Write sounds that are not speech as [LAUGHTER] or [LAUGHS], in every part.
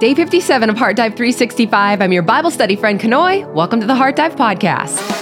Day 57 of Heart Dive 365. I'm your Bible study friend, Kanoe. Welcome to the Heart Dive Podcast.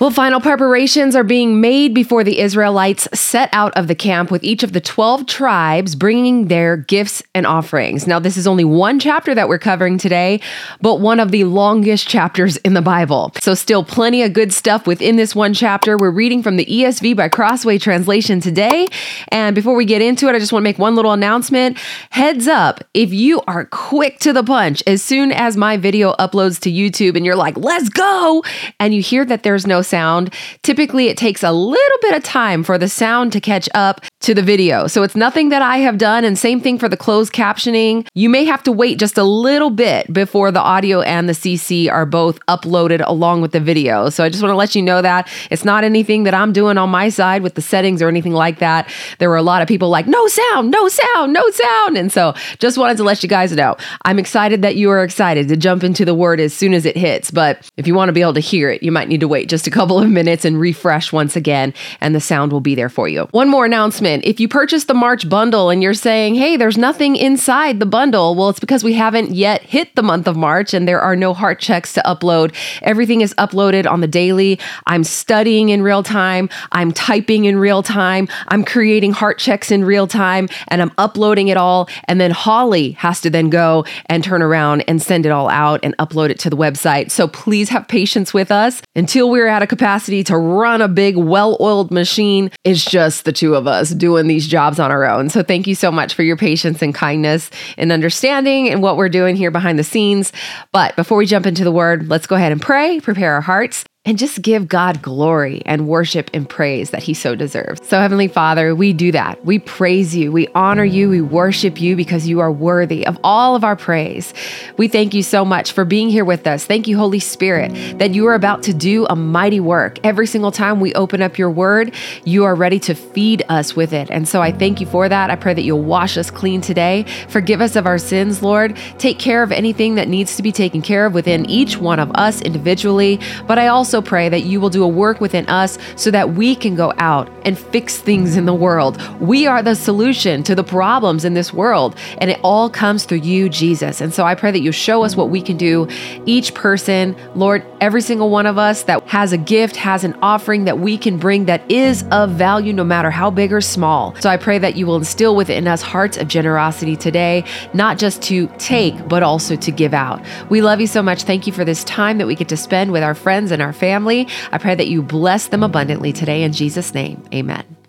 Well, final preparations are being made before the Israelites set out of the camp with each of the 12 tribes bringing their gifts and offerings. Now, this is only one chapter that we're covering today, but one of the longest chapters in the Bible. So, still plenty of good stuff within this one chapter. We're reading from the ESV by Crossway Translation today. And before we get into it, I just want to make one little announcement. Heads up, if you are quick to the punch, as soon as my video uploads to YouTube and you're like, let's go, and you hear that there's no sound. Typically, it takes a little bit of time for the sound to catch up to the video. So it's nothing that I have done. And same thing for the closed captioning. You may have to wait just a little bit before the audio and the CC are both uploaded along with the video. So I just want to let you know that it's not anything that I'm doing on my side with the settings or anything like that. There were a lot of people like, no sound, no sound, no sound. And so just wanted to let you guys know. I'm excited that you are excited to jump into the word as soon as it hits. But if you want to be able to hear it, you might need to wait just a couple of minutes and refresh once again, and the sound will be there for you. One more announcement if you purchase the March bundle and you're saying, hey, there's nothing inside the bundle, well, it's because we haven't yet hit the month of March and there are no heart checks to upload. Everything is uploaded on the daily. I'm studying in real time, I'm typing in real time, I'm creating heart checks in real time, and I'm uploading it all. And then Holly has to then go and turn around and send it all out and upload it to the website. So please have patience with us until we're at a capacity to run a big, well oiled machine. It's just the two of us doing these jobs on our own. So thank you so much for your patience and kindness and understanding and what we're doing here behind the scenes. But before we jump into the word, let's go ahead and pray, prepare our hearts, and just give God glory and worship and praise that He so deserves. So, Heavenly Father, we do that. We praise you, we honor you, we worship you because you are worthy of all of our praise. We thank you so much for being here with us. Thank you, Holy Spirit, that you are about to do a mighty work. Every single time we open up your word, you are ready to feed us with it. And so, I thank you for that. I pray that you'll wash us clean today. Forgive us of our sins, Lord. Take care of anything that needs to be taken care of within each one of us individually. But I also also pray that you will do a work within us so that we can go out and fix things in the world. We are the solution to the problems in this world, and it all comes through you, Jesus. And so I pray that you show us what we can do. Each person, Lord, every single one of us that has a gift, has an offering that we can bring that is of value, no matter how big or small. So I pray that you will instill within us hearts of generosity today, not just to take, but also to give out. We love you so much. Thank you for this time that we get to spend with our friends and our family. I pray that you bless them abundantly today in Jesus' name. Amen.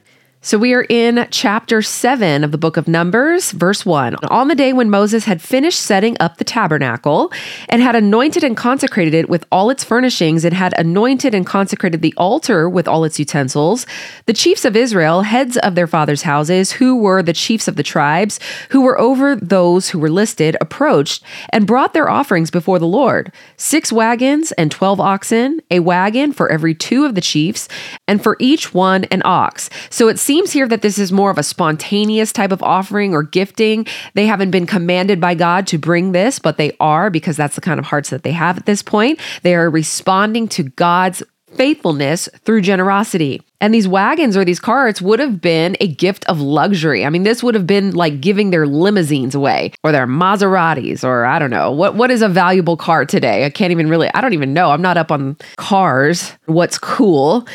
So we are in chapter 7 of the book of Numbers, verse 1. On the day when Moses had finished setting up the tabernacle and had anointed and consecrated it with all its furnishings and had anointed and consecrated the altar with all its utensils, the chiefs of Israel, heads of their fathers' houses, who were the chiefs of the tribes, who were over those who were listed, approached and brought their offerings before the Lord six wagons and 12 oxen, a wagon for every two of the chiefs, and for each one an ox. So it seems here that this is more of a spontaneous type of offering or gifting. They haven't been commanded by God to bring this, but they are because that's the kind of hearts that they have at this point. They are responding to God's faithfulness through generosity. And these wagons or these carts would have been a gift of luxury. I mean, this would have been like giving their limousines away or their Maseratis or I don't know. What what is a valuable car today? I can't even really I don't even know. I'm not up on cars. What's cool?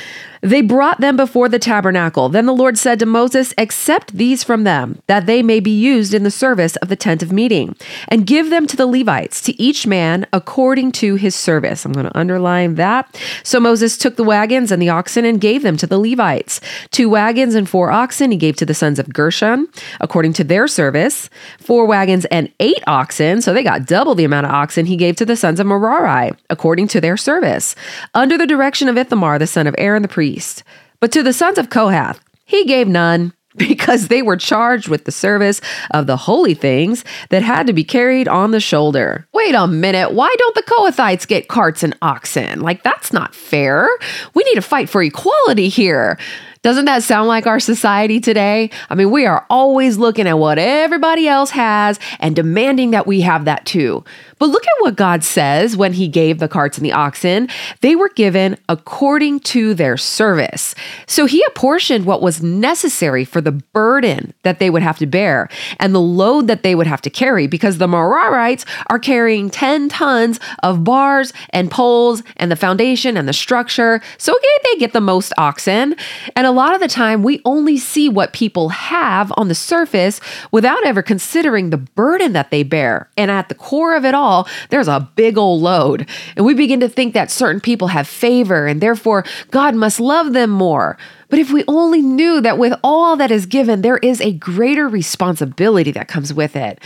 They brought them before the tabernacle. Then the Lord said to Moses, Accept these from them, that they may be used in the service of the tent of meeting, and give them to the Levites, to each man according to his service. I'm going to underline that. So Moses took the wagons and the oxen and gave them to the Levites. Two wagons and four oxen he gave to the sons of Gershon, according to their service. Four wagons and eight oxen, so they got double the amount of oxen he gave to the sons of Merari, according to their service, under the direction of Ithamar, the son of Aaron the priest priest. But to the sons of Kohath, he gave none [LAUGHS] because they were charged with the service of the holy things that had to be carried on the shoulder. Wait a minute, why don't the Kohathites get carts and oxen? Like, that's not fair. We need to fight for equality here. Doesn't that sound like our society today? I mean, we are always looking at what everybody else has and demanding that we have that too. But look at what God says when He gave the carts and the oxen. They were given according to their service. So He apportioned what was necessary for the burden that they would have to bear and the load that they would have to carry because the Merarites are carrying 10 tons of bars and poles and the foundation and the structure. So okay, they get the most oxen. And a lot of the time, we only see what people have on the surface without ever considering the burden that they bear. And at the core of it all, there's a big old load. And we begin to think that certain people have favor and therefore God must love them more. But if we only knew that with all that is given, there is a greater responsibility that comes with it.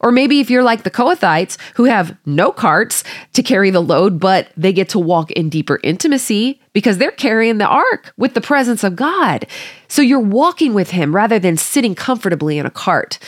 Or maybe if you're like the Kohathites who have no carts to carry the load, but they get to walk in deeper intimacy because they're carrying the ark with the presence of God. So you're walking with Him rather than sitting comfortably in a cart.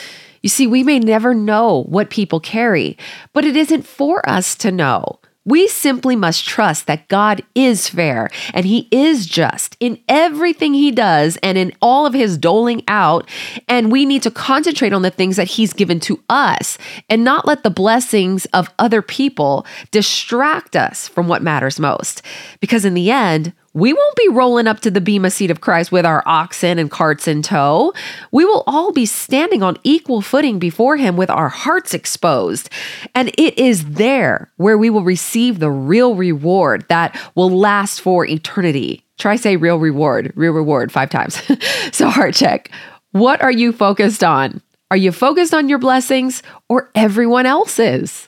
You see, we may never know what people carry, but it isn't for us to know. We simply must trust that God is fair and He is just in everything He does and in all of His doling out. And we need to concentrate on the things that He's given to us and not let the blessings of other people distract us from what matters most. Because in the end, we won't be rolling up to the Bema seat of Christ with our oxen and carts in tow. We will all be standing on equal footing before Him with our hearts exposed. And it is there where we will receive the real reward that will last for eternity. Try say real reward, real reward five times. [LAUGHS] so, heart check. What are you focused on? Are you focused on your blessings or everyone else's?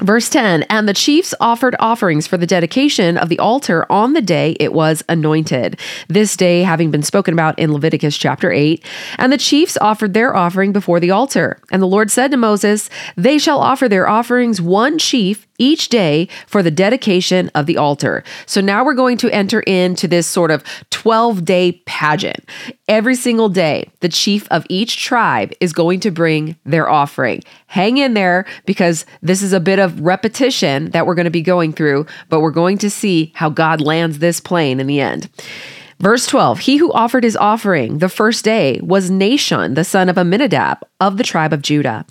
Verse 10 And the chiefs offered offerings for the dedication of the altar on the day it was anointed. This day having been spoken about in Leviticus chapter 8. And the chiefs offered their offering before the altar. And the Lord said to Moses, They shall offer their offerings one chief each day for the dedication of the altar. So now we're going to enter into this sort of 12 day pageant. Every single day, the chief of each tribe is going to bring their offering. Hang in there because this is a bit of repetition that we're going to be going through, but we're going to see how God lands this plane in the end. Verse 12 He who offered his offering the first day was Nahshon, the son of Amminadab of the tribe of Judah.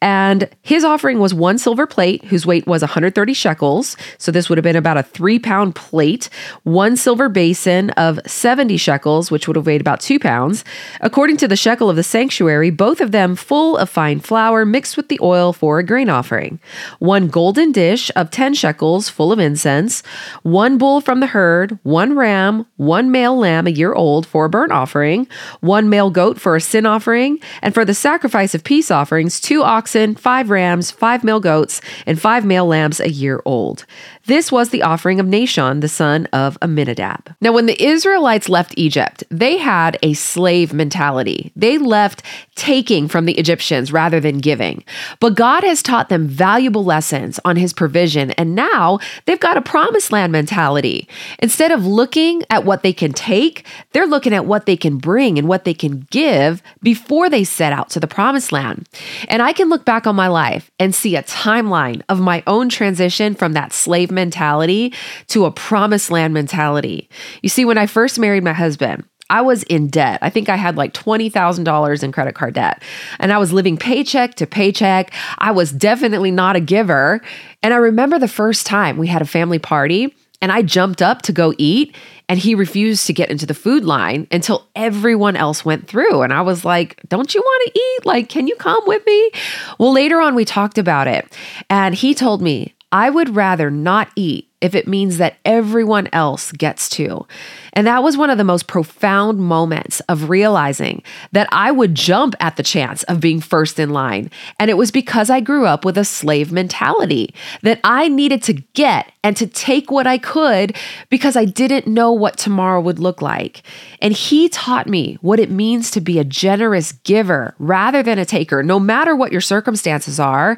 And his offering was one silver plate, whose weight was 130 shekels. So this would have been about a three pound plate, one silver basin of 70 shekels, which would have weighed about two pounds. According to the shekel of the sanctuary, both of them full of fine flour mixed with the oil for a grain offering. One golden dish of 10 shekels full of incense, one bull from the herd, one ram, one male male lamb a year old for a burnt offering, one male goat for a sin offering, and for the sacrifice of peace offerings, two oxen, five rams, five male goats, and five male lambs a year old. This was the offering of Nahshon, the son of Amminadab. Now, when the Israelites left Egypt, they had a slave mentality. They left taking from the Egyptians rather than giving. But God has taught them valuable lessons on his provision, and now they've got a promised land mentality. Instead of looking at what they can take, they're looking at what they can bring and what they can give before they set out to the promised land. And I can look back on my life and see a timeline of my own transition from that slave mentality to a promised land mentality. You see, when I first married my husband, I was in debt. I think I had like $20,000 in credit card debt. And I was living paycheck to paycheck. I was definitely not a giver. And I remember the first time we had a family party and I jumped up to go eat and he refused to get into the food line until everyone else went through. And I was like, Don't you want to eat? Like, can you come with me? Well, later on, we talked about it. And he told me, I would rather not eat if it means that everyone else gets to. And that was one of the most profound moments of realizing that I would jump at the chance of being first in line. And it was because I grew up with a slave mentality that I needed to get and to take what I could because I didn't know what tomorrow would look like. And he taught me what it means to be a generous giver rather than a taker, no matter what your circumstances are.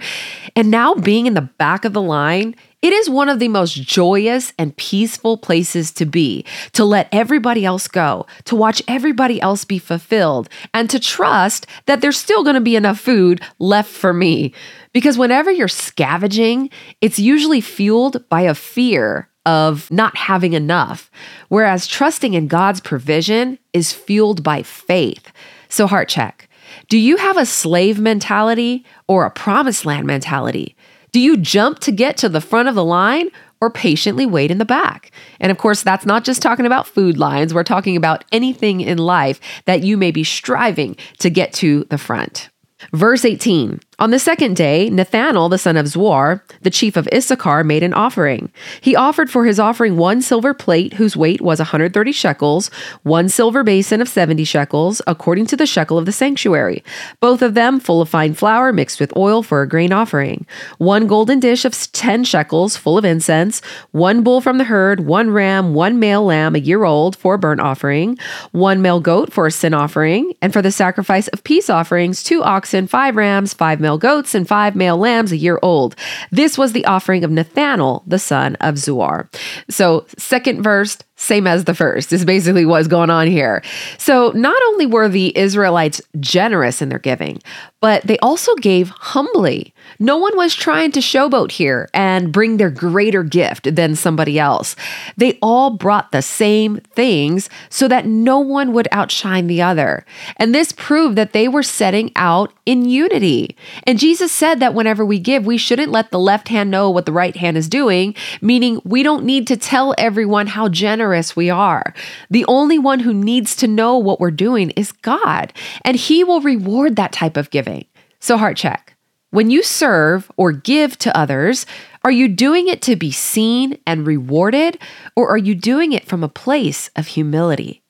And now being in the back of the line, it is one of the most joyous and peaceful places to be, to let everybody else go, to watch everybody else be fulfilled, and to trust that there's still going to be enough food left for me. Because whenever you're scavenging, it's usually fueled by a fear of not having enough, whereas trusting in God's provision is fueled by faith. So, heart check. Do you have a slave mentality or a promised land mentality? Do you jump to get to the front of the line or patiently wait in the back? And of course, that's not just talking about food lines. We're talking about anything in life that you may be striving to get to the front. Verse 18 on the second day, Nethanel, the son of Zuar, the chief of Issachar, made an offering. He offered for his offering one silver plate whose weight was 130 shekels, one silver basin of 70 shekels, according to the shekel of the sanctuary, both of them full of fine flour mixed with oil for a grain offering, one golden dish of 10 shekels full of incense, one bull from the herd, one ram, one male lamb a year old for a burnt offering, one male goat for a sin offering, and for the sacrifice of peace offerings, two oxen, five rams, five male goats and five male lambs a year old. This was the offering of Nethanel, the son of Zuar. So, second verse, same as the first, is basically what's going on here. So, not only were the Israelites generous in their giving, but they also gave humbly. No one was trying to showboat here and bring their greater gift than somebody else. They all brought the same things so that no one would outshine the other. And this proved that they were setting out in unity. And Jesus said that whenever we give, we shouldn't let the left hand know what the right hand is doing, meaning we don't need to tell everyone how generous we are. The only one who needs to know what we're doing is God, and He will reward that type of giving. So, heart check. When you serve or give to others, are you doing it to be seen and rewarded, or are you doing it from a place of humility?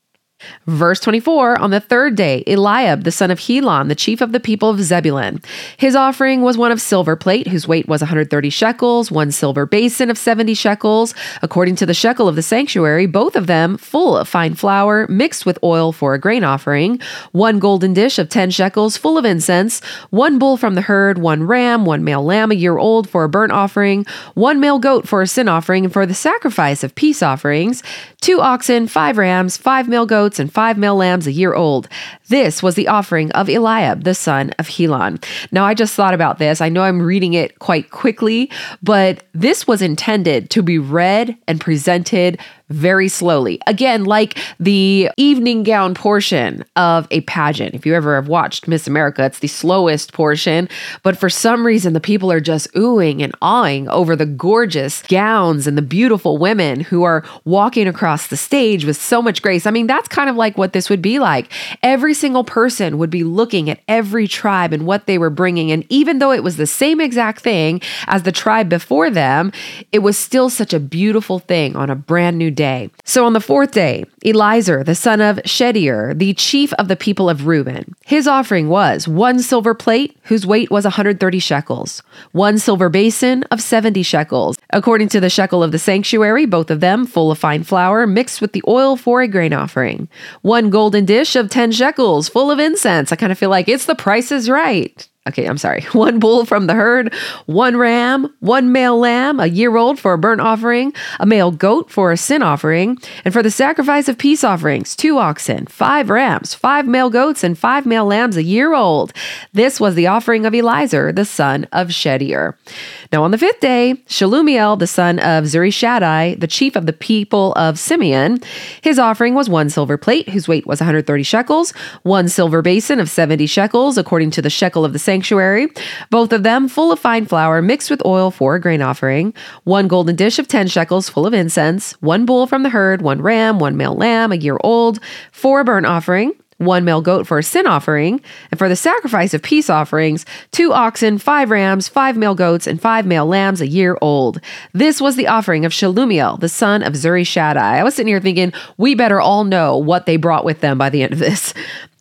Verse 24 On the third day, Eliab, the son of Helon, the chief of the people of Zebulun, his offering was one of silver plate, whose weight was 130 shekels, one silver basin of 70 shekels, according to the shekel of the sanctuary, both of them full of fine flour, mixed with oil for a grain offering, one golden dish of 10 shekels, full of incense, one bull from the herd, one ram, one male lamb a year old for a burnt offering, one male goat for a sin offering, and for the sacrifice of peace offerings, two oxen, five rams, five male goats goats and five male lambs a year old. This was the offering of Eliab, the son of Helon. Now, I just thought about this. I know I'm reading it quite quickly, but this was intended to be read and presented very slowly. Again, like the evening gown portion of a pageant. If you ever have watched Miss America, it's the slowest portion, but for some reason, the people are just oohing and awing over the gorgeous gowns and the beautiful women who are walking across the stage with so much grace. I mean, that's kind of like what this would be like. Every single person would be looking at every tribe and what they were bringing. And even though it was the same exact thing as the tribe before them, it was still such a beautiful thing on a brand new day day. So on the fourth day, Eliezer, the son of Shedeur, the chief of the people of Reuben, his offering was one silver plate whose weight was 130 shekels, one silver basin of 70 shekels, according to the shekel of the sanctuary, both of them full of fine flour mixed with the oil for a grain offering, one golden dish of 10 shekels full of incense. I kind of feel like it's the price is right. Okay, I'm sorry. [LAUGHS] One bull from the herd, one ram, one male lamb, a year old for a burnt offering, a male goat for a sin offering, and for the sacrifice of peace offerings, two oxen, five rams, five male goats, and five male lambs a year old. This was the offering of Eliezer, the son of Shedeur. Now on the fifth day, Shelumiel, the son of Zurishaddai, the chief of the people of Simeon, his offering was one silver plate, whose weight was 130 shekels, one silver basin of 70 shekels, according to the shekel of the sanctuary, both of them full of fine flour mixed with oil for a grain offering, one golden dish of 10 shekels full of incense, one bull from the herd, one ram, one male lamb a year old, for a burnt offering, one male goat for a sin offering, and for the sacrifice of peace offerings, two oxen, five rams, five male goats, and five male lambs a year old. This was the offering of Shelumiel, the son of Zurishaddai. I was sitting here thinking, we better all know what they brought with them by the end of this.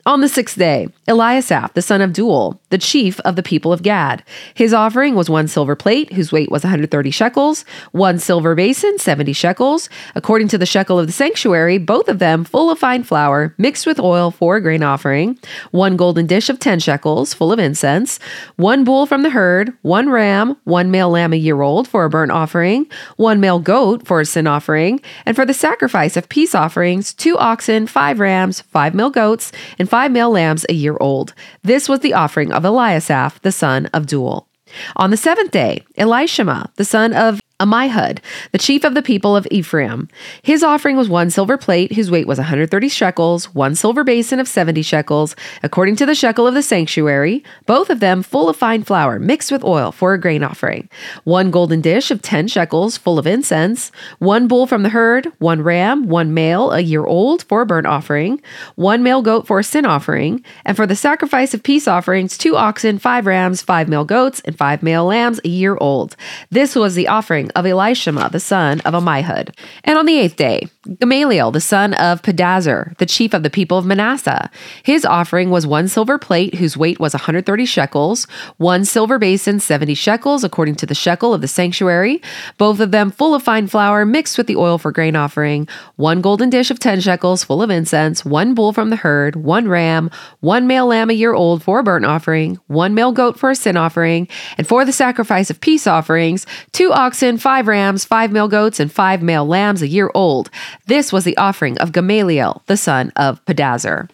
On the sixth day, Eliasaph, the son of Deuel, the chief of the people of Gad. His offering was one silver plate, whose weight was 130 shekels, one silver basin, 70 shekels, according to the shekel of the sanctuary, both of them full of fine flour, mixed with oil for a grain offering, one golden dish of 10 shekels, full of incense, one bull from the herd, one ram, one male lamb a year old for a burnt offering, one male goat for a sin offering, and for the sacrifice of peace offerings, two oxen, five rams, five male goats, and five male lambs a year old. This was the offering of Eliasaph, the son of Deuel. On the seventh day, Elishama, the son of Ammihud, the chief of the people of Ephraim. His offering was one silver plate, whose weight was 130 shekels, one silver basin of 70 shekels, according to the shekel of the sanctuary, both of them full of fine flour mixed with oil for a grain offering, one golden dish of 10 shekels full of incense, one bull from the herd, one ram, one male a year old for a burnt offering, one male goat for a sin offering, and for the sacrifice of peace offerings, two oxen, five rams, five male goats, and five male lambs a year old. This was the offering of Elishama, the son of Ammihud. And on the eighth day, Gamaliel, the son of Pedahzur, the chief of the people of Manasseh. His offering was one silver plate, whose weight was 130 shekels, one silver basin, 70 shekels, according to the shekel of the sanctuary, both of them full of fine flour mixed with the oil for grain offering, one golden dish of 10 shekels full of incense, one bull from the herd, one ram, one male lamb a year old for a burnt offering, one male goat for a sin offering, and for the sacrifice of peace offerings, two oxen, five rams, five male goats, and five male lambs a year old. This was the offering of Gamaliel, the son of Pedahzur.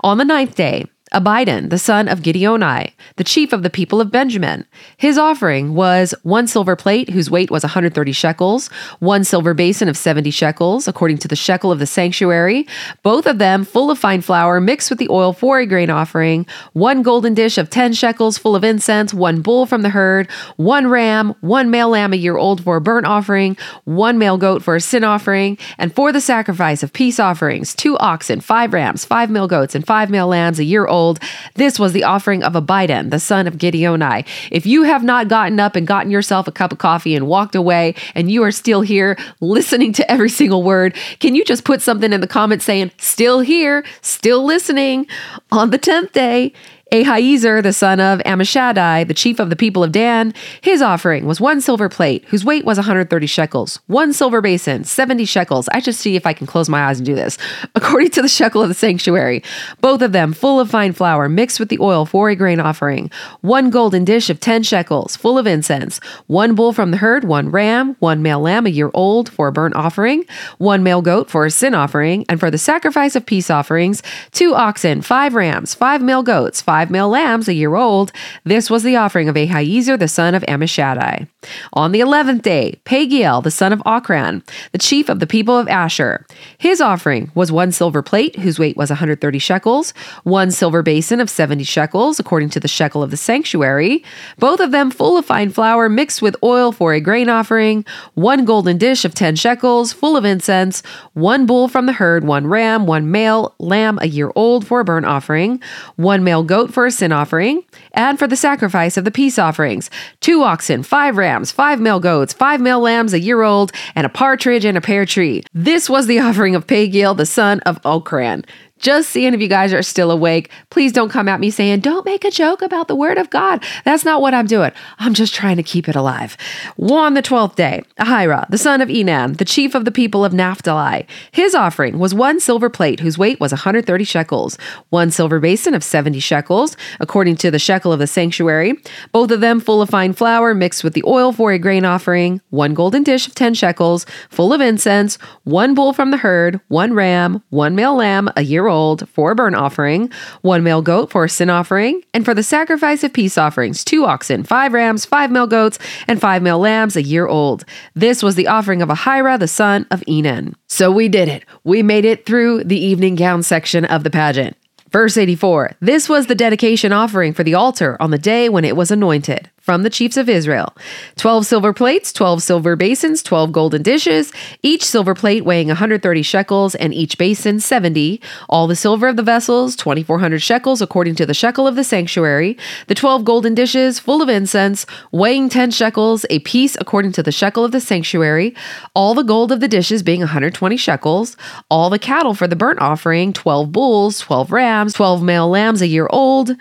On the ninth day, Abidan, the son of Gideoni, the chief of the people of Benjamin. His offering was one silver plate, whose weight was 130 shekels, one silver basin of 70 shekels, according to the shekel of the sanctuary, both of them full of fine flour mixed with the oil for a grain offering, one golden dish of 10 shekels full of incense, one bull from the herd, one ram, one male lamb a year old for a burnt offering, one male goat for a sin offering, and for the sacrifice of peace offerings, two oxen, five rams, five male goats, and five male lambs a year old old. This was the offering of Abidan, the son of Gideoni. If you have not gotten up and gotten yourself a cup of coffee and walked away, and you are still here listening to every single word, can you just put something in the comments saying, still here, still listening? On the 10th day, Ahiezer, the son of Ammishaddai, the chief of the people of Dan, his offering was one silver plate, whose weight was 130 shekels, one silver basin, 70 shekels. I just see if I can close my eyes and do this. [LAUGHS] According to the shekel of the sanctuary, both of them full of fine flour mixed with the oil for a grain offering, one golden dish of 10 shekels, full of incense, one bull from the herd, one ram, one male lamb a year old for a burnt offering, one male goat for a sin offering, and for the sacrifice of peace offerings, two oxen, five rams, five male goats, five five male lambs a year old. This was the offering of Ahiezer, the son of Ammishaddai. On the eleventh day, Pagiel, the son of Ocran, the chief of the people of Asher. His offering was one silver plate, whose weight was 130 shekels, one silver basin of 70 shekels, according to the shekel of the sanctuary, both of them full of fine flour mixed with oil for a grain offering, one golden dish of 10 shekels, full of incense, one bull from the herd, one ram, one male lamb a year old for a burnt offering, one male goat for a sin offering, and for the sacrifice of the peace offerings two oxen, five rams, five male goats, five male lambs a year old, and a partridge and a pear tree. This was the [LAUGHS] offering of Pagiel, the son of Ocran. Just seeing if you guys are still awake. Please don't come at me saying, don't make a joke about the word of God. That's not what I'm doing. I'm just trying to keep it alive. On the 12th day, Ahira, the son of Enan, the chief of the people of Naphtali, his offering was one silver plate whose weight was 130 shekels, one silver basin of 70 shekels, according to the shekel of the sanctuary, both of them full of fine flour mixed with the oil for a grain offering, one golden dish of 10 shekels, full of incense, one bull from the herd, one ram, one male lamb, a year old for a burnt offering, one male goat for a sin offering, and for the sacrifice of peace offerings, two oxen, five rams, five male goats, and five male lambs a year old. This was the offering of Ahira, the son of Enan. So we did it. We made it through the evening gown section of the pageant. Verse 84 This was the dedication offering for the altar on the day when it was anointed from the chiefs of Israel 12 silver plates, 12 silver basins, 12 golden dishes, each silver plate weighing 130 shekels, and each basin 70. All the silver of the vessels, 2,400 shekels, according to the shekel of the sanctuary. The 12 golden dishes, full of incense, weighing 10 shekels, a piece according to the shekel of the sanctuary. All the gold of the dishes being 120 shekels. All the cattle for the burnt offering, 12 bulls, 12 rams, 12 male lambs a year old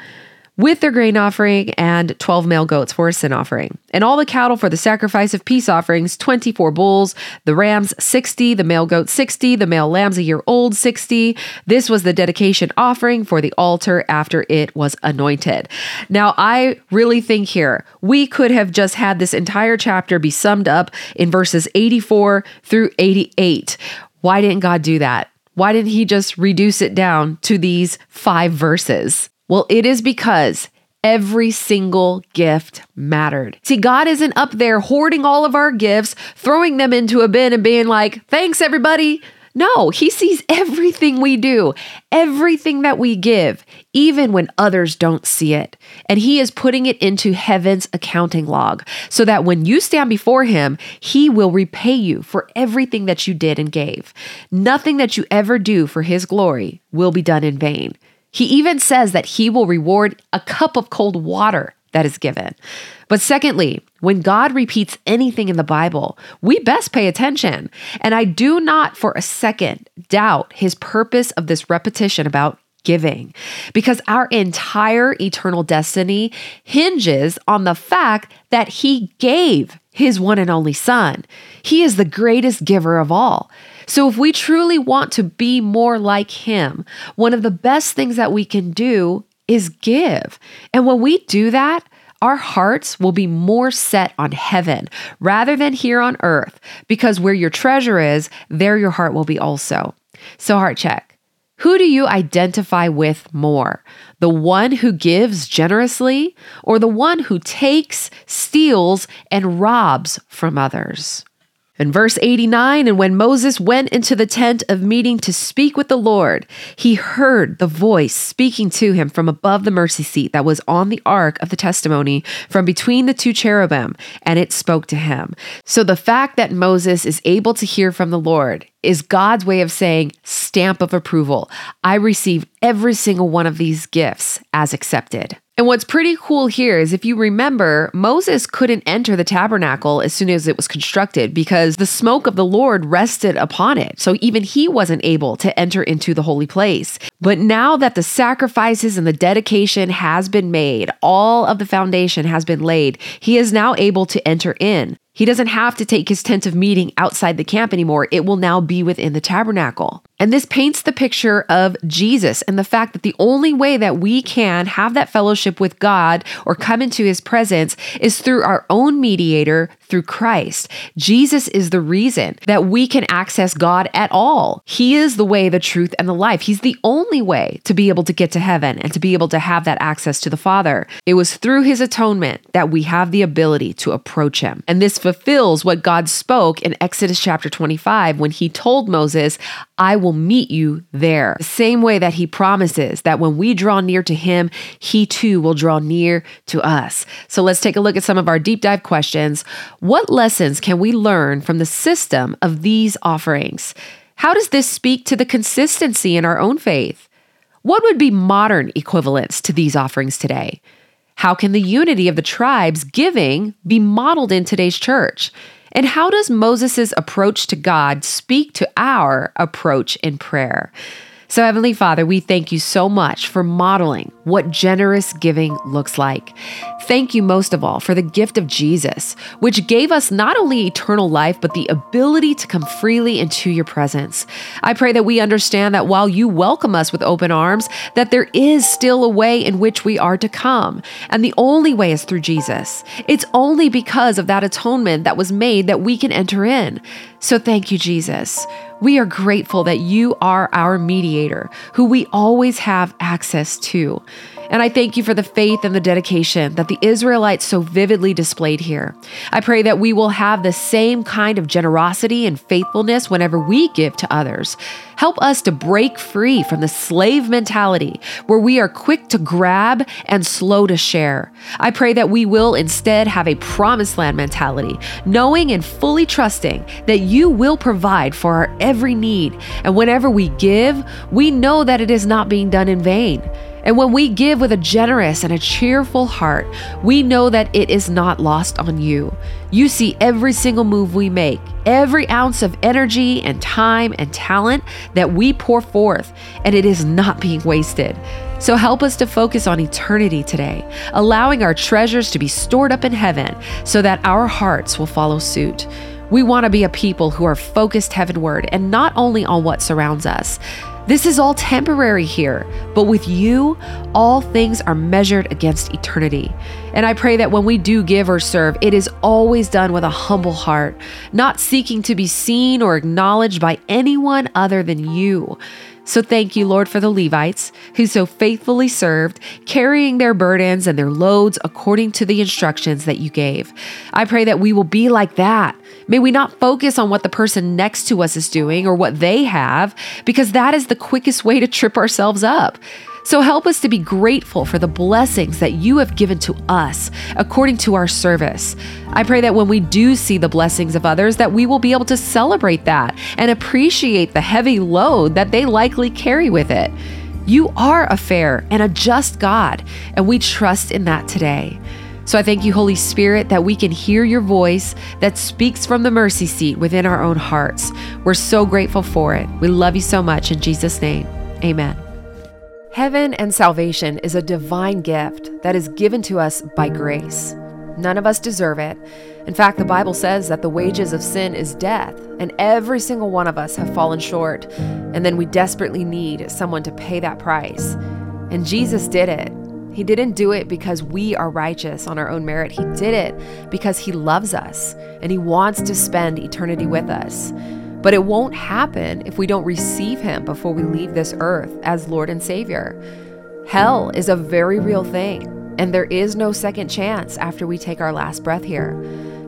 with their grain offering and 12 male goats for a sin offering. And all the cattle for the sacrifice of peace offerings 24 bulls, the rams 60, the male goats 60, the male lambs a year old 60. This was the dedication offering for the altar after it was anointed. Now, I really think here we could have just had this entire chapter be summed up in verses 84 through 88. Why didn't God do that? Why didn't he just reduce it down to these five verses? Well, it is because Every single gift mattered. See, God isn't up there hoarding all of our gifts, throwing them into a bin and being like, thanks, everybody. No, he sees everything we do, everything that we give, even when others don't see it. And he is putting it into heaven's accounting log so that when you stand before him, he will repay you for everything that you did and gave. Nothing that you ever do for his glory will be done in vain. He even says that he will reward a cup of cold water that is given. But secondly, when God repeats anything in the Bible, we best pay attention. And I do not for a second doubt his purpose of this repetition about giving, because our entire eternal destiny hinges on the fact that he gave his one and only son. He is the greatest giver of all. So, if we truly want to be more like him, one of the best things that we can do is give. And when we do that, our hearts will be more set on heaven rather than here on earth, because where your treasure is, there your heart will be also. So, heart check. Who do you identify with more? The one who gives generously or the one who takes, steals, and robs from others? In verse 89, and when Moses went into the tent of meeting to speak with the Lord, he heard the voice speaking to him from above the mercy seat that was on the ark of the testimony from between the two cherubim, and it spoke to him. So the fact that Moses is able to hear from the Lord is God's way of saying, stamp of approval. I receive every single one of these gifts as accepted. And what's pretty cool here is if you remember, Moses couldn't enter the tabernacle as soon as it was constructed because the smoke of the Lord rested upon it. So even he wasn't able to enter into the holy place. But now that the sacrifices and the dedication has been made, all of the foundation has been laid, he is now able to enter in. He doesn't have to take his tent of meeting outside the camp anymore. It will now be within the tabernacle. And this paints the picture of Jesus and the fact that the only way that we can have that fellowship with God or come into his presence is through our own mediator, through Christ. Jesus is the reason that we can access God at all. He is the way, the truth, and the life. He's the only way to be able to get to heaven and to be able to have that access to the Father. It was through his atonement that we have the ability to approach him. And this fulfills what God spoke in Exodus chapter 25 when he told Moses, I will meet you there. The same way that he promises that when we draw near to him, he too will draw near to us. So let's take a look at some of our deep dive questions. What lessons can we learn from the system of these offerings? How does this speak to the consistency in our own faith? What would be modern equivalents to these offerings today? How can the unity of the tribes giving be modeled in today's church? And how does Moses' approach to God speak to our approach in prayer? So, Heavenly Father, we thank you so much for modeling what generous giving looks like. Thank you most of all for the gift of Jesus, which gave us not only eternal life, but the ability to come freely into your presence. I pray that we understand that while you welcome us with open arms, that there is still a way in which we are to come. And the only way is through Jesus. It's only because of that atonement that was made that we can enter in. So thank you, Jesus. We are grateful that you are our mediator, who we always have access to. And I thank you for the faith and the dedication that the Israelites so vividly displayed here. I pray that we will have the same kind of generosity and faithfulness whenever we give to others. Help us to break free from the slave mentality where we are quick to grab and slow to share. I pray that we will instead have a promised land mentality, knowing and fully trusting that you will provide for our every need. And whenever we give, we know that it is not being done in vain. And when we give with a generous and a cheerful heart, we know that it is not lost on you. You see every single move we make, every ounce of energy and time and talent that we pour forth, and it is not being wasted. So help us to focus on eternity today, allowing our treasures to be stored up in heaven so that our hearts will follow suit. We want to be a people who are focused heavenward and not only on what surrounds us. This is all temporary here, but with you, all things are measured against eternity. And I pray that when we do give or serve, it is always done with a humble heart, not seeking to be seen or acknowledged by anyone other than you. So thank you, Lord, for the Levites who so faithfully served, carrying their burdens and their loads according to the instructions that you gave. I pray that we will be like that. May we not focus on what the person next to us is doing or what they have, because that is the quickest way to trip ourselves up. So help us to be grateful for the blessings that you have given to us according to our service. I pray that when we do see the blessings of others that we will be able to celebrate that and appreciate the heavy load that they likely carry with it. You are a fair and a just God, and we trust in that today. So I thank you, Holy Spirit, that we can hear your voice that speaks from the mercy seat within our own hearts. We're so grateful for it. We love you so much. In Jesus' name, amen. Heaven and salvation is a divine gift that is given to us by grace. None of us deserve it. In fact, the Bible says that the wages of sin is death, and every single one of us have fallen short. And then we desperately need someone to pay that price. And Jesus did it. He didn't do it because we are righteous on our own merit. He did it because He loves us and He wants to spend eternity with us. But it won't happen if we don't receive Him before we leave this earth as Lord and Savior. Hell is a very real thing, and there is no second chance after we take our last breath here.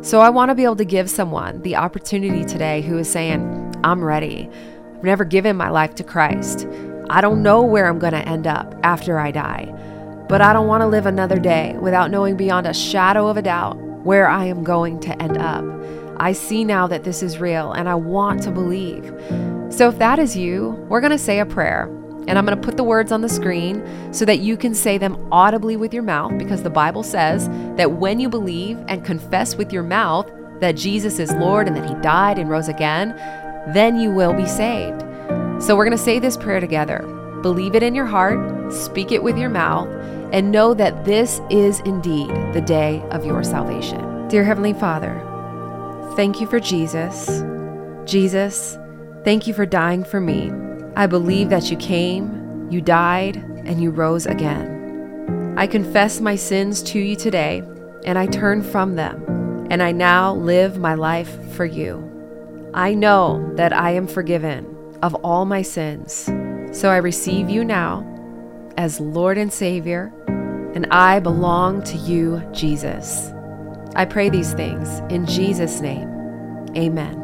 So I want to be able to give someone the opportunity today who is saying, I'm ready. I've never given my life to Christ. I don't know where I'm going to end up after I die, but I don't want to live another day without knowing beyond a shadow of a doubt where I am going to end up. I see now that this is real and I want to believe. So if that is you, we're going to say a prayer. And I'm going to put the words on the screen so that you can say them audibly with your mouth because the Bible says that when you believe and confess with your mouth that Jesus is Lord and that he died and rose again, then you will be saved. So we're going to say this prayer together. Believe it in your heart, speak it with your mouth, and know that this is indeed the day of your salvation. Dear Heavenly Father, Thank you for Jesus. Jesus, thank you for dying for me. I believe that you came, you died, and you rose again. I confess my sins to you today, and I turn from them, and I now live my life for you. I know that I am forgiven of all my sins, so I receive you now as Lord and Savior, and I belong to you, Jesus. I pray these things in Jesus' name. Amen.